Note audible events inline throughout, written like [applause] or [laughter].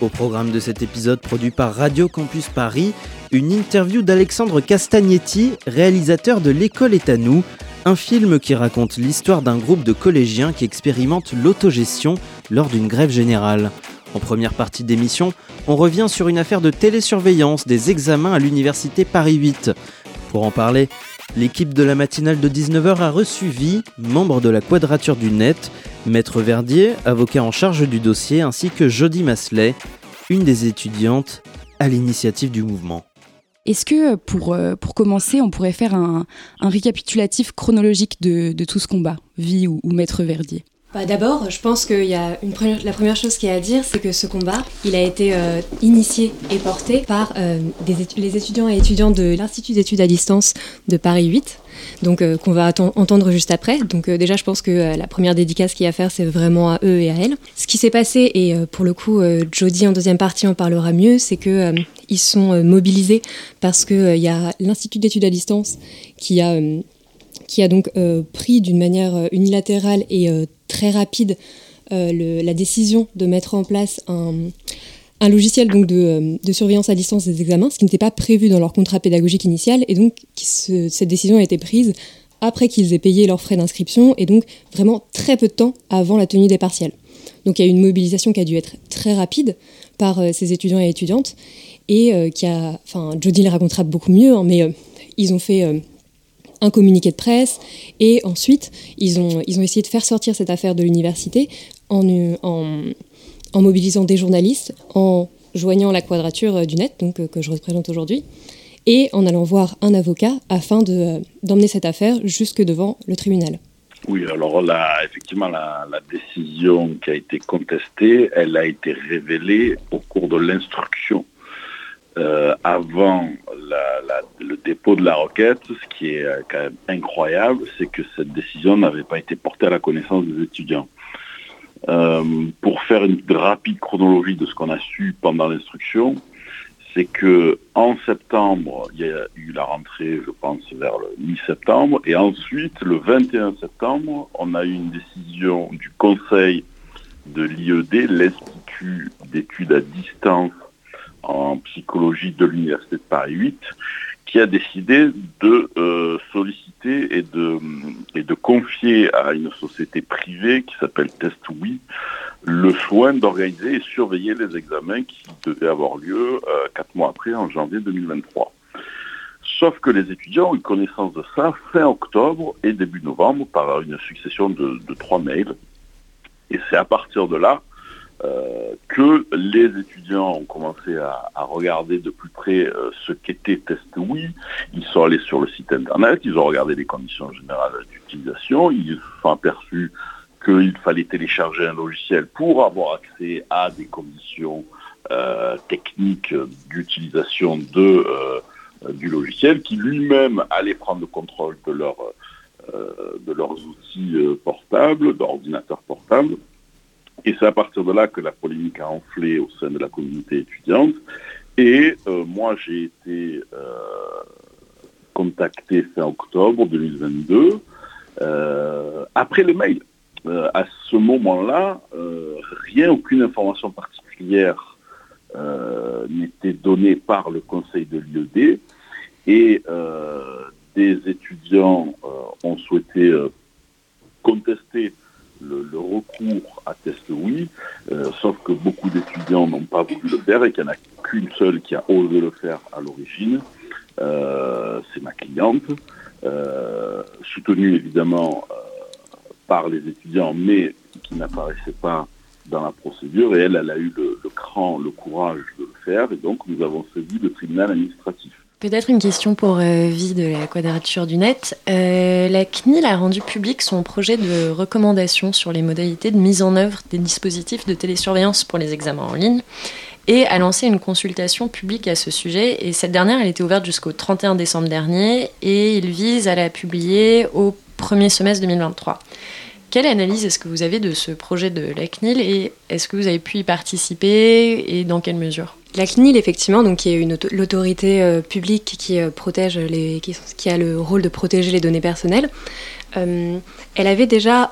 Au programme de cet épisode produit par Radio Campus Paris, une interview d'Alexandre Castagnetti, réalisateur de L'école est à nous, un film qui raconte l'histoire d'un groupe de collégiens qui expérimentent l'autogestion lors d'une grève générale. En première partie d'émission, on revient sur une affaire de télésurveillance des examens à l'université Paris 8. Pour en parler, l'équipe de la matinale de 19h a reçu Vie, membre de la Quadrature du Net, Maître Verdier, avocat en charge du dossier, ainsi que Jody Masley, une des étudiantes à l'initiative du mouvement. Est-ce que pour, euh, pour commencer, on pourrait faire un, récapitulatif chronologique de, tout ce combat, Vie ou Maître Verdier? Bah D'abord, je pense première, la première chose qu'il y a à dire, c'est que ce combat, il a été euh, initié et porté par euh, les étudiants et étudiantes de l'Institut d'études à distance de Paris 8, donc euh, qu'on va entendre juste après. Donc déjà, je pense que la première dédicace qu'il y a à faire, c'est vraiment à eux et à elles. Ce qui s'est passé, et pour le coup, Jody en deuxième partie en parlera mieux, c'est que ils sont mobilisés parce qu'il y a l'Institut d'études à distance qui a qui a donc pris d'une manière unilatérale et très rapide la décision de mettre en place un, logiciel donc de, surveillance à distance des examens, ce qui n'était pas prévu dans leur contrat pédagogique initial, et donc ce, cette décision a été prise après qu'ils aient payé leurs frais d'inscription, et donc vraiment très peu de temps avant la tenue des partiels. Donc il y a eu une mobilisation qui a dû être très rapide par euh, ces étudiants et étudiantes, et euh, qui a, enfin Jody le racontera beaucoup mieux, hein, mais euh, ils ont fait euh, un communiqué de presse, et ensuite ils ont, ils ont essayé de faire sortir cette affaire de l'université en, en mobilisant des journalistes, en joignant la quadrature euh, du net, donc euh, que je représente aujourd'hui, et en allant voir un avocat afin euh, d'emmener de, cette affaire jusque devant le tribunal. Oui, alors là, effectivement, la, décision qui a été contestée, elle a été révélée au cours de l'instruction. Euh, avant le dépôt de la requête, ce qui est quand même incroyable, c'est que cette décision n'avait pas été portée à la connaissance des étudiants. Euh, pour faire une rapide chronologie de ce qu'on a su pendant l'instruction, c'est que en septembre, il y a eu la rentrée, je pense, vers le mi-septembre, et ensuite, le 21 septembre, on a eu une décision du Conseil de l'IED, l'Institut d'études à distance en psychologie de l'Université de Paris 8, qui a décidé de euh, solliciter et de, confier à une société privée qui s'appelle TestWi le soin d'organiser et surveiller les examens qui devaient avoir lieu euh, quatre mois après, en janvier 2023. Sauf que les étudiants ont eu connaissance de ça fin octobre et début novembre par une succession de, de trois mails. Et c'est à partir de là euh, que les étudiants ont commencé à, regarder de plus près euh, ce qu'était TestWi. Ils sont allés sur le site internet, ils ont regardé les conditions générales d'utilisation, ils se sont aperçus qu'il fallait télécharger un logiciel pour avoir accès à des conditions euh, techniques d'utilisation du logiciel, qui lui-même allait prendre le contrôle de, de leurs outils portables, d'ordinateurs portables. Et c'est à partir de là que la polémique a enflé au sein de la communauté étudiante. Et euh, moi, j'ai été euh, contacté fin octobre 2022, euh, après le mail. À ce moment-là, rien, aucune information particulière n'était donnée par le conseil de l'IED. Et des étudiants ont souhaité contester le, recours à test oui, euh, sauf que beaucoup d'étudiants n'ont pas voulu le faire et qu'il n'y en a qu'une seule qui a osé le faire à l'origine. Euh, c'est ma cliente, euh, soutenue évidemment par les étudiants, mais qui n'apparaissait pas dans la procédure. Et elle, elle a eu le, le cran, le courage de le faire. Et donc, nous avons saisi le tribunal administratif. Peut-être une question pour euh, Vie de la Quadrature du Net. Euh, la CNIL a rendu public son projet de recommandation sur les modalités de mise en œuvre des dispositifs de télésurveillance pour les examens en ligne et a lancé une consultation publique à ce sujet. Et cette dernière, elle était ouverte jusqu'au 31 décembre dernier et il vise à la publier au premier semestre 2023. Quelle analyse est-ce que vous avez de ce projet de la CNIL et est-ce que vous avez pu y participer et dans quelle mesure? La CNIL, effectivement, donc, qui est l'autorité euh, publique qui, euh, protège les, qui, a le rôle de protéger les données personnelles, euh, elle avait déjà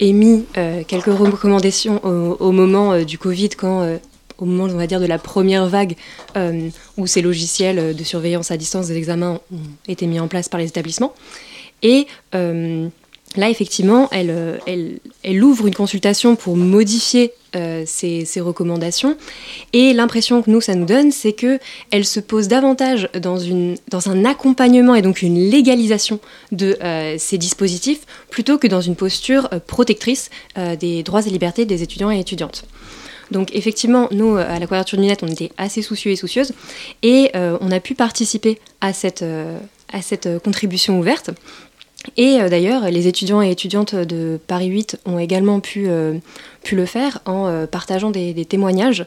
émis quelques recommandations au, moment du Covid, quand, au moment, on va dire, de la première vague, où ces logiciels de surveillance à distance des examens ont été mis en place par les établissements. Et Là, effectivement, elle, elle, elle, ouvre une consultation pour modifier euh, ces, recommandations. Et l'impression que nous, ça nous donne, c'est qu'elle se pose davantage dans, un accompagnement et donc une légalisation de euh, ces dispositifs, plutôt que dans une posture euh, protectrice des droits et libertés des étudiants et étudiantes. Donc effectivement, nous, à la Quadrature du Net, on était assez soucieux et soucieuses, et on a pu participer à cette contribution ouverte. Et euh, d'ailleurs, les étudiants et étudiantes de Paris 8 ont également pu, euh, pu le faire en euh, partageant des, témoignages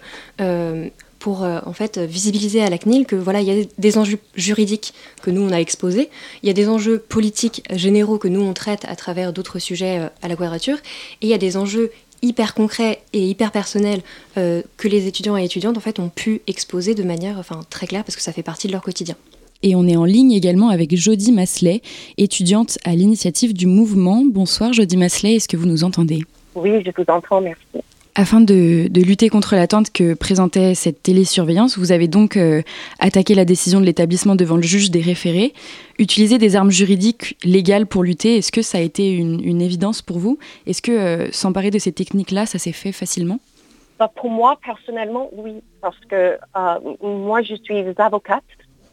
pour en fait visibiliser à la CNIL que voilà, il y a des enjeux juridiques que nous on a exposés, il y a des enjeux politiques généraux que nous on traite à travers d'autres sujets à la quadrature, et il y a des enjeux hyper concrets et hyper personnels que les étudiants et étudiantes ont pu exposer de manière très claire parce que ça fait partie de leur quotidien. Et on est en ligne également avec Jodie Masley, étudiante à l'initiative du mouvement. Bonsoir Jodie Masley, est-ce que vous nous entendez? Oui, je vous entends, merci. Afin de, lutter contre l'attente que présentait cette télésurveillance, vous avez donc euh, attaqué la décision de l'établissement devant le juge des référés. Utiliser des armes juridiques légales pour lutter, est-ce que ça a été une, évidence pour vous? Est-ce que euh, s'emparer de ces techniques-là, ça s'est fait facilement? Bah, Pour moi, personnellement, oui. Parce que euh, moi, je suis avocate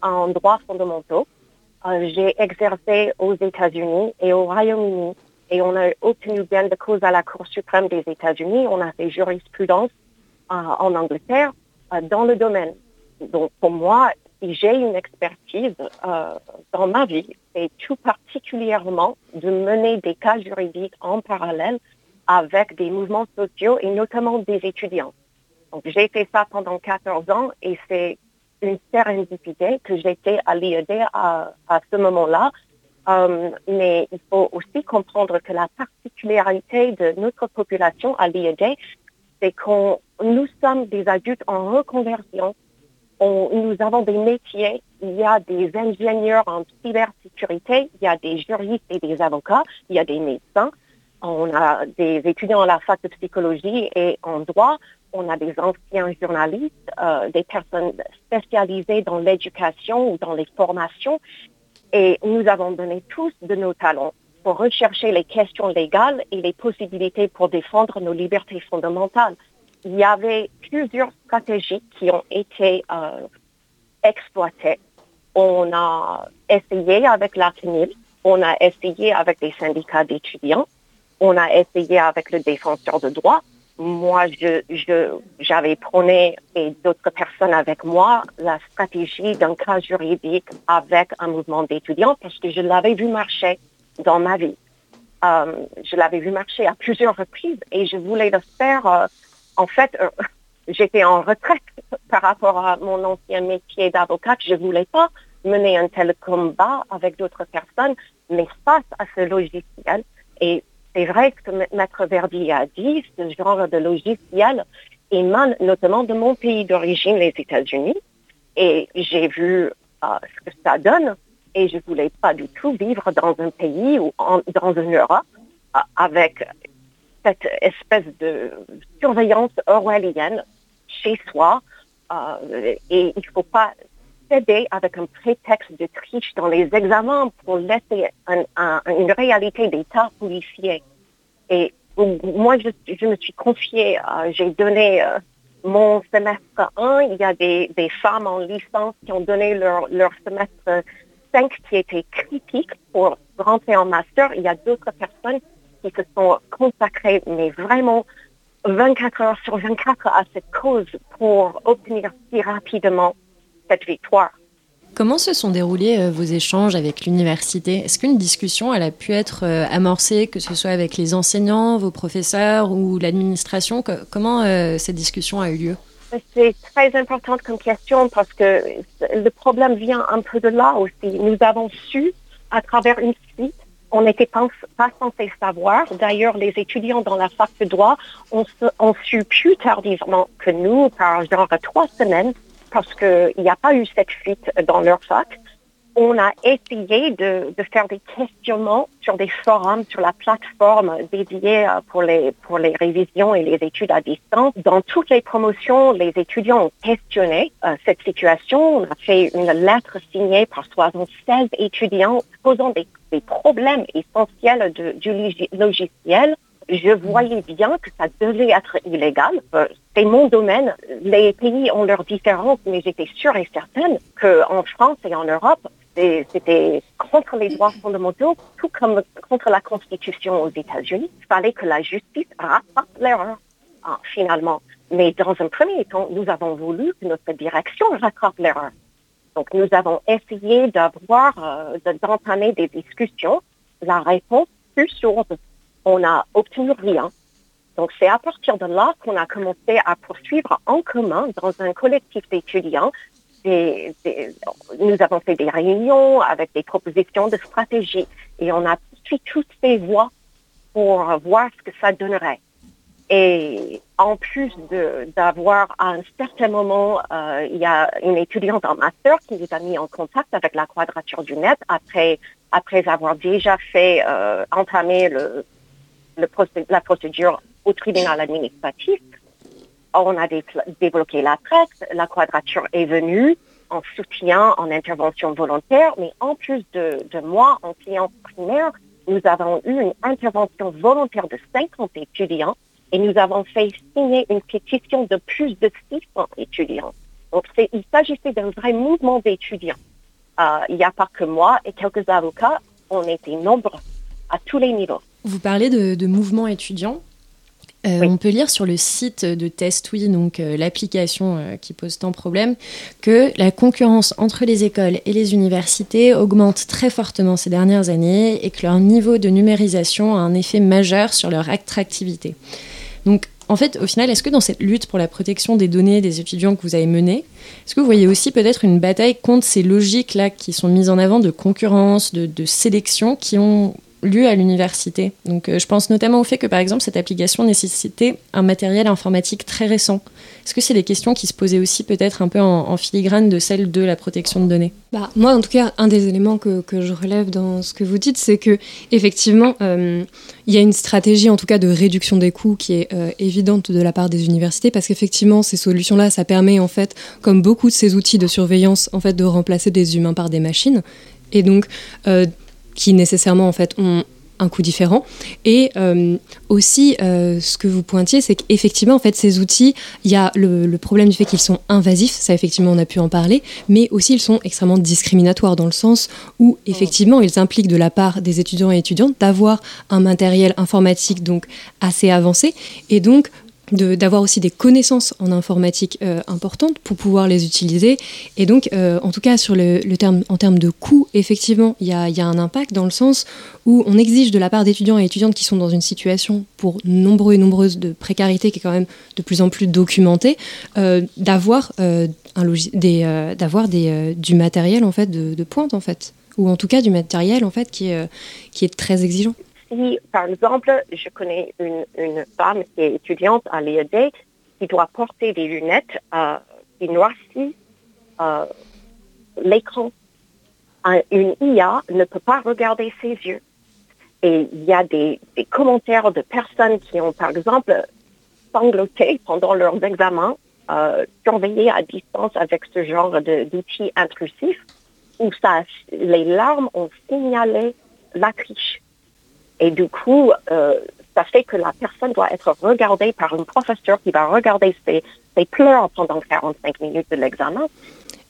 en droits fondamentaux. Euh, j'ai exercé aux États-Unis et au Royaume-Uni et on a obtenu bien de cause à la Cour suprême des États-Unis. On a fait jurisprudence euh, en Angleterre euh, dans le domaine. Donc pour moi, j'ai une expertise dans ma vie, c'est tout particulièrement de mener des cas juridiques en parallèle avec des mouvements sociaux et notamment des étudiants. Donc j'ai fait ça pendant 14 ans et c'est une sérendipité que j'étais à l'IED à, à ce moment-là. Euh, mais il faut aussi comprendre que la particularité de notre population à l'IED, c'est que nous sommes des adultes en reconversion. On, nous avons des métiers. Il y a des ingénieurs en cybersécurité, il y a des juristes et des avocats, il y a des médecins. On a des étudiants à la fac de psychologie et en droit on a des anciens journalistes, euh, des personnes spécialisées dans l'éducation ou dans les formations, et nous avons donné tous de nos talents pour rechercher les questions légales et les possibilités pour défendre nos libertés fondamentales. Il y avait plusieurs stratégies qui ont été euh, exploitées. On a essayé avec la CNIL, on a essayé avec les syndicats d'étudiants, on a essayé avec le défenseur de droit, moi, j'avais prôné, et d'autres personnes avec moi, la stratégie d'un cas juridique avec un mouvement d'étudiants parce que je l'avais vu marcher dans ma vie. Euh, je l'avais vu marcher à plusieurs reprises et je voulais le faire. Euh, en fait, euh, [laughs] j'étais en retraite [laughs] par rapport à mon ancien métier d'avocate. Je voulais pas mener un tel combat avec d'autres personnes, mais face à ce logiciel et c'est vrai que Maître Verdi a dit, ce genre de logiciel émane notamment de mon pays d'origine, les États-Unis. Et j'ai vu euh, ce que ça donne. Et je voulais pas du tout vivre dans un pays ou dans une Europe euh, avec cette espèce de surveillance orwellienne chez soi. Euh, et il ne faut pas céder avec un prétexte de triche dans les examens pour laisser une réalité d'état policier. Et moi, je, me suis confiée, euh, j'ai donné euh, mon semestre 1. Il y a des, femmes en licence qui ont donné leur, leur semestre 5 qui était critique pour rentrer en master. Il y a d'autres personnes qui se sont consacrées, mais vraiment 24 heures sur 24 à cette cause pour obtenir si rapidement cette victoire. Comment se sont déroulés euh, vos échanges avec l'université? Est-ce qu'une discussion elle a pu être euh, amorcée, que ce soit avec les enseignants, vos professeurs ou l'administration? Comment euh, cette discussion a eu lieu? C'est très important comme question parce que le problème vient un peu de là aussi. Nous avons su, à travers une suite, on n'était pas, pas, censé savoir. D'ailleurs, les étudiants dans la fac de droit ont, ont su plus tardivement que nous, par genre trois semaines, parce qu'il n'y a pas eu cette fuite dans leur fac on a essayé de, faire des questionnements sur des forums, sur la plateforme dédiée euh, pour les, pour les révisions et les études à distance. Dans toutes les promotions, les étudiants ont questionné euh, cette situation. On a fait une lettre signée par 76 étudiants posant des, problèmes essentiels du logiciel je voyais bien que ça devait être illégal. Euh, c'est mon domaine. Les pays ont leurs différences, mais j'étais sûre et certaine qu'en France et en Europe, c'était contre les droits fondamentaux, tout comme contre la Constitution aux États-Unis. Il fallait que la justice rattrape l'erreur, ah, finalement. Mais dans un premier temps, nous avons voulu que notre direction rattrape l'erreur. Donc, nous avons essayé d'avoir, euh, d'entamer des discussions. La réponse plus sourde, on n'a obtenu rien. Donc, c'est à partir de là qu'on a commencé à poursuivre en commun dans un collectif d'étudiants nous avons fait des réunions avec des propositions de stratégie et on a suivi toutes ces voies pour voir ce que ça donnerait. Et en plus d'avoir à un certain moment, euh, il y a une étudiante en master qui nous a mis en contact avec la quadrature du net après, après avoir déjà fait euh, entamer le, la procédure au tribunal administratif on a débloqué la presse, la quadrature est venue en soutien, en intervention volontaire, mais en plus de, moi, en client primaire, nous avons eu une intervention volontaire de 50 étudiants et nous avons fait signer une pétition de plus de 600 étudiants. Donc, il s'agissait d'un vrai mouvement d'étudiants. Euh, il n'y a pas que moi et quelques avocats, on était nombreux à tous les niveaux. Vous parlez de, de mouvement étudiant. Euh, on peut lire sur le site de TestWe, donc euh, l'application euh, qui pose tant de problèmes, que la concurrence entre les écoles et les universités augmente très fortement ces dernières années et que leur niveau de numérisation a un effet majeur sur leur attractivité. Donc, en fait, au final, est-ce que dans cette lutte pour la protection des données des étudiants que vous avez menée, est-ce que vous voyez aussi peut-être une bataille contre ces logiques-là qui sont mises en avant de concurrence, de sélection, qui ont lieu à l'université. Donc, euh, je pense notamment au fait que, par exemple, cette application nécessitait un matériel informatique très récent. Est-ce que c'est des questions qui se posaient aussi peut-être un peu en, filigrane de celle de la protection de données? Bah, Moi, en tout cas, un des éléments que, que je relève dans ce que vous dites, c'est que effectivement, euh, il y a une stratégie, en tout cas, de réduction des coûts qui est euh, évidente de la part des universités, parce qu'effectivement, ces solutions-là, ça permet en fait, comme beaucoup de ces outils de surveillance, en fait, de remplacer des humains par des machines. Et donc, qui nécessairement en fait ont un coût différent. Et euh, aussi, euh, ce que vous pointiez, c'est qu'effectivement, en fait, ces outils, il y a le, problème du fait qu'ils sont invasifs, ça effectivement, on a pu en parler, mais aussi ils sont extrêmement discriminatoires dans le sens où, effectivement, ils impliquent de la part des étudiants et étudiantes d'avoir un matériel informatique donc assez avancé. Et donc, d'avoir aussi des connaissances en informatique euh, importantes pour pouvoir les utiliser. Et donc, euh, en tout cas, sur le, terme, en termes de coût, effectivement, il y a, y a, un impact dans le sens où on exige de la part d'étudiants et étudiantes qui sont dans une situation pour nombreux et nombreuses de précarité qui est quand même de plus en plus documentée, euh, d'avoir des, d'avoir des, du matériel en fait de, de, pointe en fait, ou en tout cas du matériel en fait qui qui est très exigeant si, par exemple, je connais une, femme qui est étudiante à l'IED qui doit porter des lunettes euh, qui noircissent euh, l'écran. Une IA ne peut pas regarder ses yeux. Et il y a des, commentaires de personnes qui ont, par exemple, sangloté pendant leurs examens, euh, surveillé à distance avec ce genre d'outils intrusifs, où les larmes ont signalé la triche. Et du coup, euh, ça fait que la personne doit être regardée par un professeur qui va regarder ses, pleurs pendant 45 minutes de l'examen.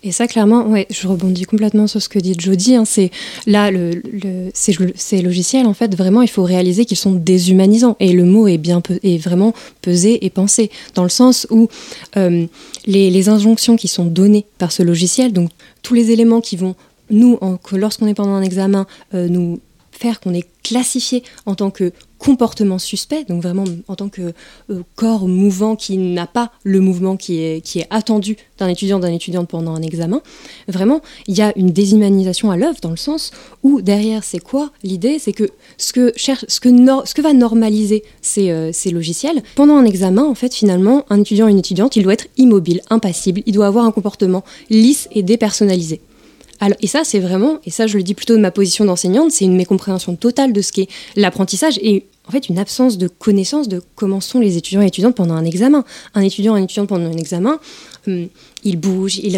Et ça, clairement, ouais, je rebondis complètement sur ce que dit Jody. Hein, c'est là, le, le, ces, logiciels, en fait, vraiment, il faut réaliser qu'ils sont déshumanisants. Et le mot est bien est vraiment pesé et pensé, dans le sens où euh, les, les, injonctions qui sont données par ce logiciel, donc tous les éléments qui vont nous, lorsqu'on est pendant un examen, euh, nous faire qu'on est classifié en tant que comportement suspect, donc vraiment en tant que euh, corps mouvant qui n'a pas le mouvement qui est, qui est attendu d'un étudiant, d'un étudiante pendant un examen, vraiment, il y a une déshumanisation à l'œuvre dans le sens où derrière, c'est quoi l'idée? C'est que ce que, cherche, ce, que ce que va normaliser ces, euh, ces logiciels, pendant un examen, en fait, finalement, un étudiant, une étudiante, il doit être immobile, impassible, il doit avoir un comportement lisse et dépersonnalisé et ça, c'est vraiment, et ça je le dis plutôt de ma position d'enseignante, c'est une mécompréhension totale de ce qu'est l'apprentissage et en fait une absence de connaissance de comment sont les étudiants et étudiantes pendant un examen. Un étudiant une étudiante pendant un examen, il bouge, il,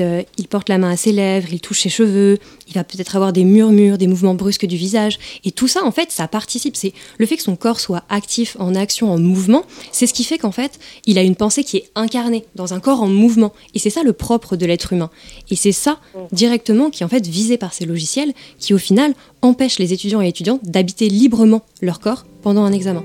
euh, il, porte la main à ses lèvres, il touche ses cheveux, il va peut-être avoir des murmures, des mouvements brusques du visage. Et tout ça, en fait, ça participe. C'est le fait que son corps soit actif, en action, en mouvement, c'est ce qui fait qu'en fait, il a une pensée qui est incarnée dans un corps en mouvement. Et c'est ça le propre de l'être humain. Et c'est ça, directement, qui est en fait visé par ces logiciels, qui au final empêchent les étudiants et étudiantes d'habiter librement leur corps pendant un examen.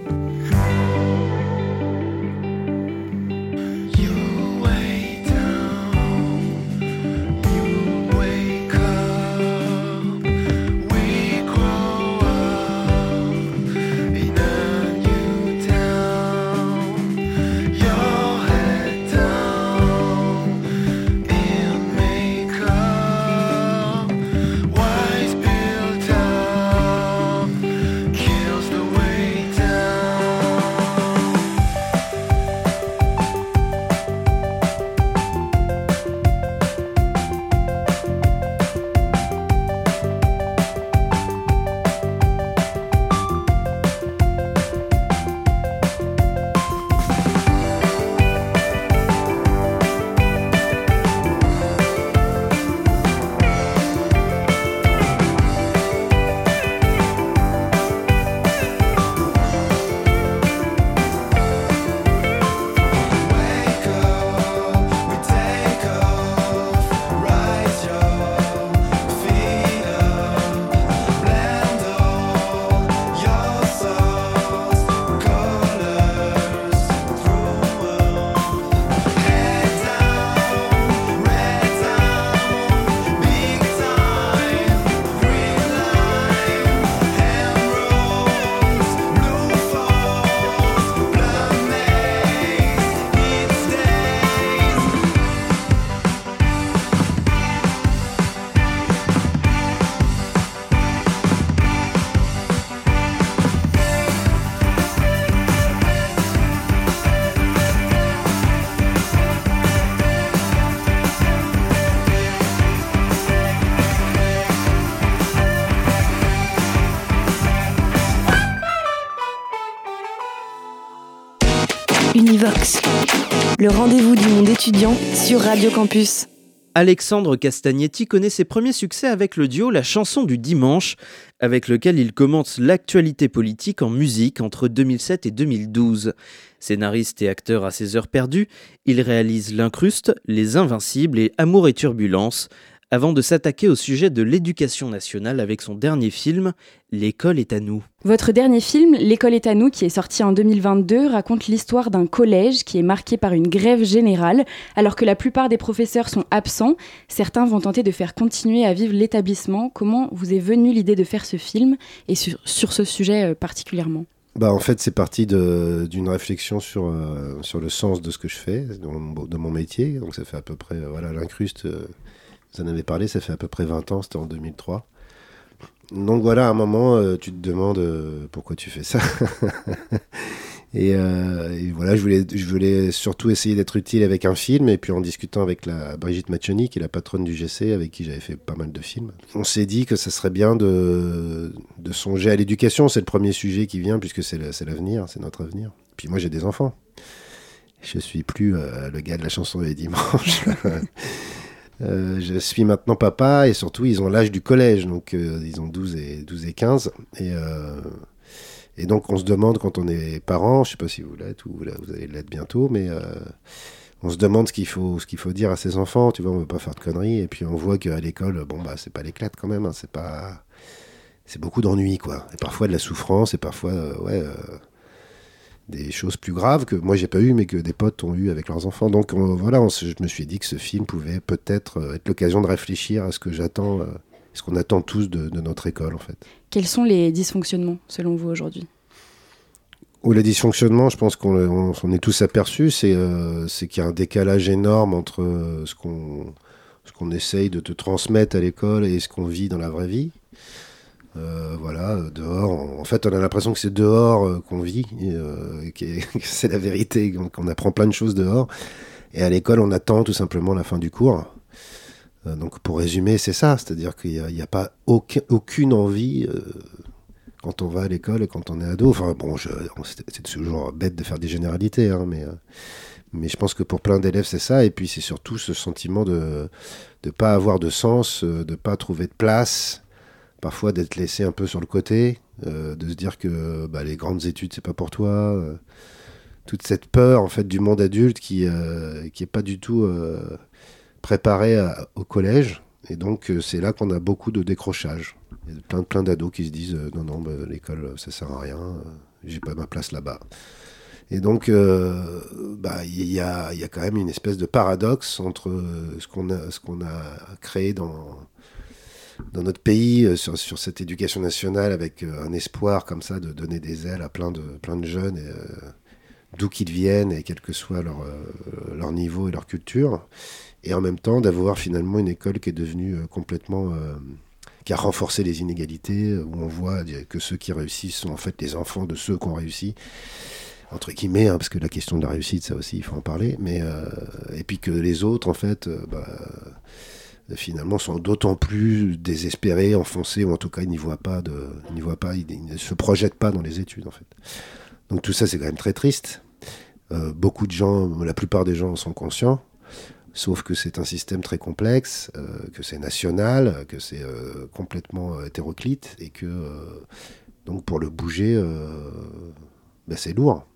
Le rendez-vous du monde étudiant sur Radio Campus. Alexandre Castagnetti connaît ses premiers succès avec le duo La chanson du dimanche, avec lequel il commence l'actualité politique en musique entre 2007 et 2012. Scénariste et acteur à ses heures perdues, il réalise L'Incruste, Les Invincibles et Amour et Turbulence, avant de s'attaquer au sujet de l'éducation nationale avec son dernier film, L'école est à nous. Votre dernier film, L'école est à nous, qui est sorti en 2022, raconte l'histoire d'un collège qui est marqué par une grève générale. Alors que la plupart des professeurs sont absents, certains vont tenter de faire continuer à vivre l'établissement. Comment vous est venue l'idée de faire ce film et sur, ce sujet euh, particulièrement? Bah, en fait, c'est parti d'une réflexion sur, euh, sur le sens de ce que je fais, de mon, métier. Donc, ça fait à peu près, euh, voilà, l'incruste, vous en avez parlé, ça fait à peu près 20 ans, c'était en 2003. Donc voilà, à un moment, euh, tu te demandes euh, pourquoi tu fais ça. [laughs] Euh, et, voilà, je voulais, surtout essayer d'être utile avec un film. Et puis en discutant avec la Brigitte Maccioni, qui est la patronne du GC, avec qui j'avais fait pas mal de films, on s'est dit que ça serait bien de, de songer à l'éducation. C'est le premier sujet qui vient, puisque c'est l'avenir, c'est notre avenir. Puis moi, j'ai des enfants. Je suis plus le gars de la chanson des dimanches. [laughs] Euh, je suis maintenant papa et surtout ils ont l'âge du collège, donc euh, ils ont 12 et, 12 et 15. Et, euh, et donc on se demande quand on est parent, je sais pas si vous l'êtes ou vous allez l'être bientôt, mais on se demande ce qu'il faut, faut dire à ses enfants, tu vois, on veut pas faire de conneries, et puis on voit qu'à l'école, bon, bah, c'est pas l'éclate quand même, hein, c'est pas. C'est beaucoup d'ennui, quoi. Et parfois de la souffrance, et parfois, ouais, des choses plus graves que moi j'ai pas eu, mais que des potes ont eu avec leurs enfants. Donc voilà, je me suis dit que ce film pouvait peut-être euh, être l'occasion de réfléchir à ce que j'attends, ce qu'on attend tous de, de notre école, en fait. Quels sont les dysfonctionnements, selon vous, aujourd'hui? Ou les dysfonctionnements, je pense qu'on on, est tous aperçus, c'est euh, qu'il y a un décalage énorme entre euh, ce qu'on qu'on essaye de te transmettre à l'école et ce qu'on vit dans la vraie vie. Euh, voilà, dehors, en fait, on a l'impression que c'est dehors qu'on vit, [laughs] que c'est la vérité, qu'on apprend plein de choses dehors. Et à l'école, on attend tout simplement la fin du cours. donc, pour résumer, c'est ça, c'est-à-dire qu'il n'y a, pas aucun, aucune envie quand on va à l'école et quand on est ado. Enfin bon, c'est toujours bête de faire des généralités, hein, mais, euh, mais je pense que pour plein d'élèves c'est ça. Et puis c'est surtout ce sentiment de ne pas avoir de sens, euh, de ne pas trouver de place, parfois d'être laissé un peu sur le côté, euh, de se dire que bah, les grandes études c'est pas pour toi. toute cette peur en fait du monde adulte qui n'est qui est pas du tout préparé au collège. Et donc c'est là qu'on a beaucoup de décrochage. Il y a plein, d'ados qui se disent euh, non, non, bah, l'école, ça sert à rien, euh, j'ai pas ma place là-bas. Et donc, euh, bah, il y, a, y, a, quand même une espèce de paradoxe entre ce qu'on a, qu'on a créé dans, dans notre pays sur, sur, cette éducation nationale avec un espoir comme ça de donner des ailes à plein de, plein de jeunes, d'où qu'ils viennent et quel que soit leur, leur niveau et leur culture, et en même temps d'avoir finalement une école qui est devenue complètement qui a renforcé les inégalités, euh, où on voit que ceux qui réussissent sont en fait les enfants de ceux qui ont réussi. Entre guillemets, hein, parce que la question de la réussite, ça aussi, il faut en parler, mais euh, et puis que les autres, en fait, euh, bah, finalement, sont d'autant plus désespérés, enfoncés, ou en tout cas, ils n'y voient pas, de, ils voient pas, ils, ne se projettent pas dans les études, en fait. Donc tout ça, c'est quand même très triste. beaucoup de gens, la plupart des gens en sont conscients. Sauf que c'est un système très complexe, euh, que c'est national, que c'est euh, complètement euh, hétéroclite et que donc pour le bouger, ben, c'est lourd.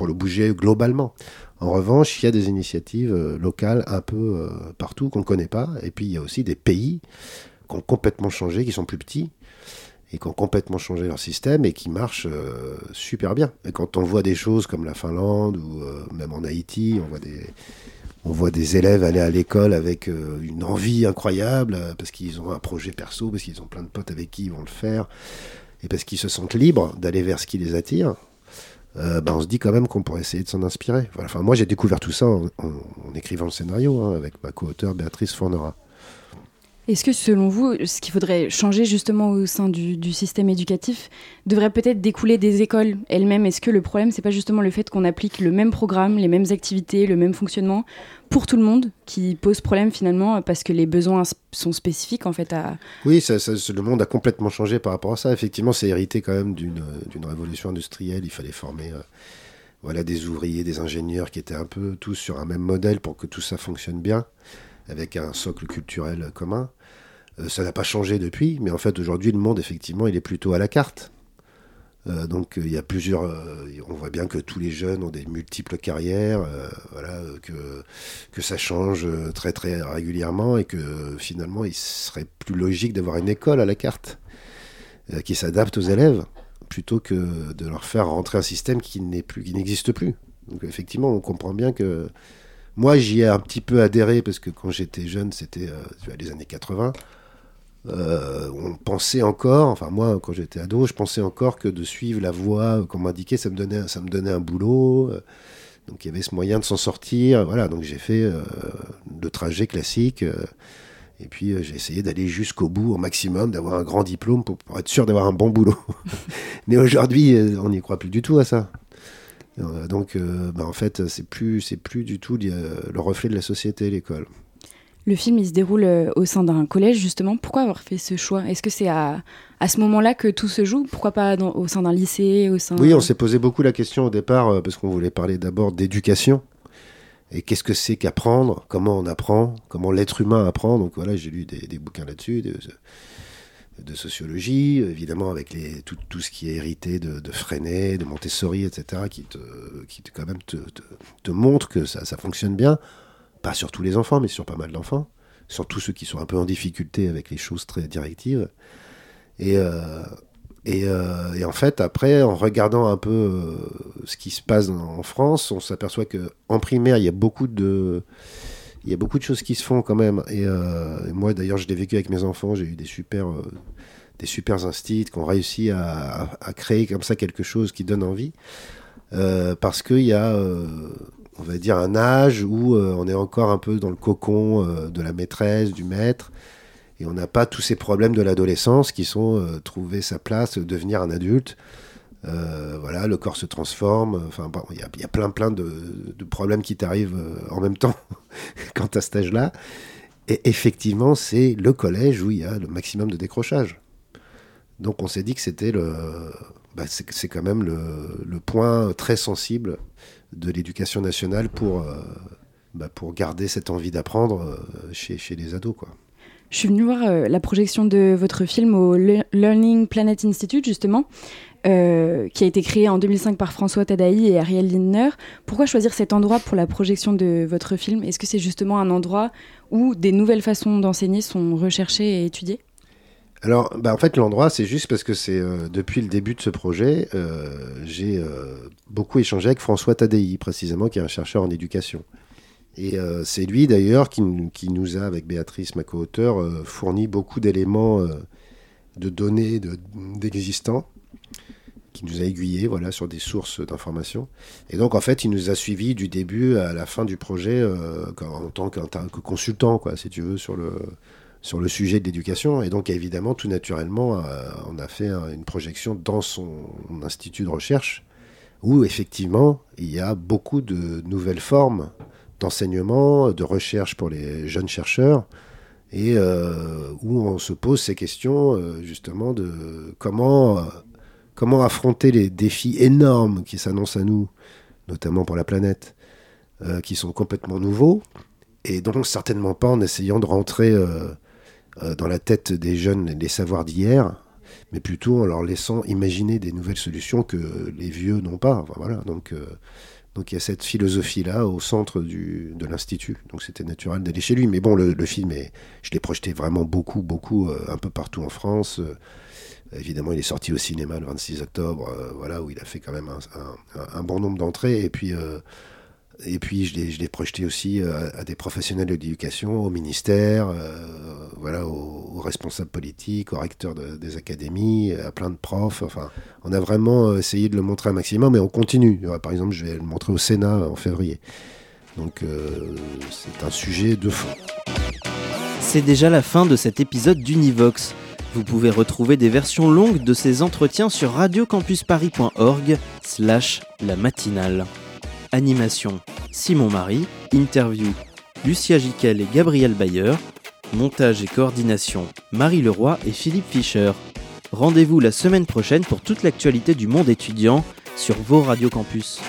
Pour le bouger globalement. En revanche, il y a des initiatives locales un peu partout qu'on ne connaît pas. Et puis il y a aussi des pays qui ont complètement changé, qui sont plus petits et qui ont complètement changé leur système et qui marchent super bien. Et quand on voit des choses comme la Finlande ou même en Haïti, on voit des, on voit des élèves aller à l'école avec euh, une envie incroyable, euh, parce qu'ils ont un projet perso, parce qu'ils ont plein de potes avec qui ils vont le faire, et parce qu'ils se sentent libres d'aller vers ce qui les attire. Euh, ben on se dit quand même qu'on pourrait essayer de s'en inspirer. Moi, j'ai découvert tout ça en, écrivant le scénario hein, avec ma co-auteure Béatrice Fournera. Est-ce que selon vous, ce qu'il faudrait changer justement au sein du, système éducatif devrait peut-être découler des écoles elles-mêmes? Est-ce que le problème, c'est pas justement le fait qu'on applique le même programme, les mêmes activités, le même fonctionnement pour tout le monde qui pose problème finalement parce que les besoins sont spécifiques en fait à... Oui, le monde a complètement changé par rapport à ça. Effectivement, c'est hérité quand même d'une révolution industrielle. Il fallait former... Euh, voilà, des ouvriers, des ingénieurs qui étaient un peu tous sur un même modèle pour que tout ça fonctionne bien, avec un socle culturel commun. Euh, ça n'a pas changé depuis, mais en fait aujourd'hui le monde effectivement il est plutôt à la carte. Euh, donc il y a plusieurs, euh, on voit bien que tous les jeunes ont des multiples carrières, voilà, que, que ça change très très régulièrement et que finalement il serait plus logique d'avoir une école à la carte qui s'adapte aux élèves plutôt que de leur faire rentrer un système qui n'est plus, qui n'existe plus. Donc effectivement on comprend bien que moi j'y ai un petit peu adhéré parce que quand j'étais jeune c'était les années 80. Euh, on pensait encore, enfin moi quand j'étais ado, je pensais encore que de suivre la voie qu'on m'indiquait, ça me donnait, ça me donnait un boulot. Euh, donc il y avait ce moyen de s'en sortir. Voilà, donc j'ai fait euh, le trajet classique. et puis j'ai essayé d'aller jusqu'au bout au maximum, d'avoir un grand diplôme pour, être sûr d'avoir un bon boulot. [laughs] Mais aujourd'hui, on n'y croit plus du tout à ça. donc bah, en fait, c'est plus, c'est plus du tout le reflet de la société, l'école. Le film, il se déroule euh, au sein d'un collège, justement. Pourquoi avoir fait ce choix? Est-ce que c'est à, à ce moment-là que tout se joue? Pourquoi pas au sein d'un lycée au sein... Oui, on s'est posé beaucoup la question au départ, euh, parce qu'on voulait parler d'abord d'éducation. Et qu'est-ce que c'est qu'apprendre? Comment on apprend? Comment l'être humain apprend? Donc voilà, j'ai lu des, bouquins là-dessus. de sociologie, évidemment avec tout, tout ce qui est hérité de, de Freinet, de Montessori, etc., qui, te, qui te, quand même te, te, te montre que ça, ça, fonctionne bien. Pas sur tous les enfants, mais sur pas mal d'enfants. Sur tous ceux qui sont un peu en difficulté avec les choses très directives. Et, euh, euh, et, en fait, après, en regardant un peu euh, ce qui se passe en France, on s'aperçoit qu'en primaire, il y a beaucoup de il y a beaucoup de choses qui se font quand même. Et, moi, d'ailleurs, je l'ai vécu avec mes enfants. J'ai eu des super, des super instits qui ont réussi à, créer comme ça quelque chose qui donne envie. Parce qu'il y a, on va dire, un âge où euh, on est encore un peu dans le cocon euh, de la maîtresse, du maître. Et on n'a pas tous ces problèmes de l'adolescence qui sont trouver sa place, devenir un adulte. Euh, voilà, le corps se transforme. Enfin, il y, a plein, plein de, problèmes qui t'arrivent euh, en même temps [laughs] quand as cet âge-là. Et effectivement, c'est le collège où il y a le maximum de décrochage. Donc, on s'est dit que c'était le. Bah, c'est quand même le, point très sensible de l'éducation nationale pour, euh, bah, pour garder cette envie d'apprendre euh, chez, les ados, quoi. Je suis venue voir euh, la projection de votre film au Le Learning Planet Institute, justement, qui a été créé en 2005 par François Tadaï et Ariel Lindner. Pourquoi choisir cet endroit pour la projection de votre film? Est-ce que c'est justement un endroit où des nouvelles façons d'enseigner sont recherchées et étudiées? Alors, bah en fait, l'endroit, c'est juste parce que c'est euh, depuis le début de ce projet, euh, j'ai euh, beaucoup échangé avec François Tadei, précisément, qui est un chercheur en éducation. Et c'est lui d'ailleurs qui, nous a, avec Béatrice, ma co-auteur, fourni beaucoup d'éléments de données d'existants, de, qui nous a aiguillés voilà, sur des sources d'informations. Et donc en fait, il nous a suivis du début à la fin du projet en tant que, que consultant, quoi, si tu veux, sur le, sur le sujet de l'éducation. Et donc évidemment, tout naturellement, on a fait une projection dans son institut de recherche où effectivement, il y a beaucoup de nouvelles formes d'enseignement, de recherche pour les jeunes chercheurs, et euh, où on se pose ces questions euh, justement de comment, euh, comment affronter les défis énormes qui s'annoncent à nous, notamment pour la planète, euh, qui sont complètement nouveaux, et donc certainement pas en essayant de rentrer euh, euh, dans la tête des jeunes les savoirs d'hier, mais plutôt en leur laissant imaginer des nouvelles solutions que les vieux n'ont pas. Voilà, donc donc il y a cette philosophie-là au centre du, de l'Institut. Donc c'était naturel d'aller chez lui. Mais bon, le, film, je l'ai projeté vraiment beaucoup, beaucoup, euh, un peu partout en France. Euh, évidemment, il est sorti au cinéma le 26 octobre, euh, voilà, où il a fait quand même un, un, bon nombre d'entrées. Et puis, euh, et puis je l'ai projeté aussi à, à, des professionnels de l'éducation, au ministère, euh, voilà, aux, responsables politiques, aux recteurs de, des académies, à plein de profs. Enfin, on a vraiment essayé de le montrer un maximum, mais on continue. Par exemple, je vais le montrer au Sénat en février. Donc euh, c'est un sujet de fond. C'est déjà la fin de cet épisode d'Univox. Vous pouvez retrouver des versions longues de ces entretiens sur radiocampusparis.org slash la matinale. Animation Simon Marie, interview Lucia Giquel et Gabriel Bayer, montage et coordination Marie Leroy et Philippe Fischer. Rendez-vous la semaine prochaine pour toute l'actualité du monde étudiant sur vos radios campus.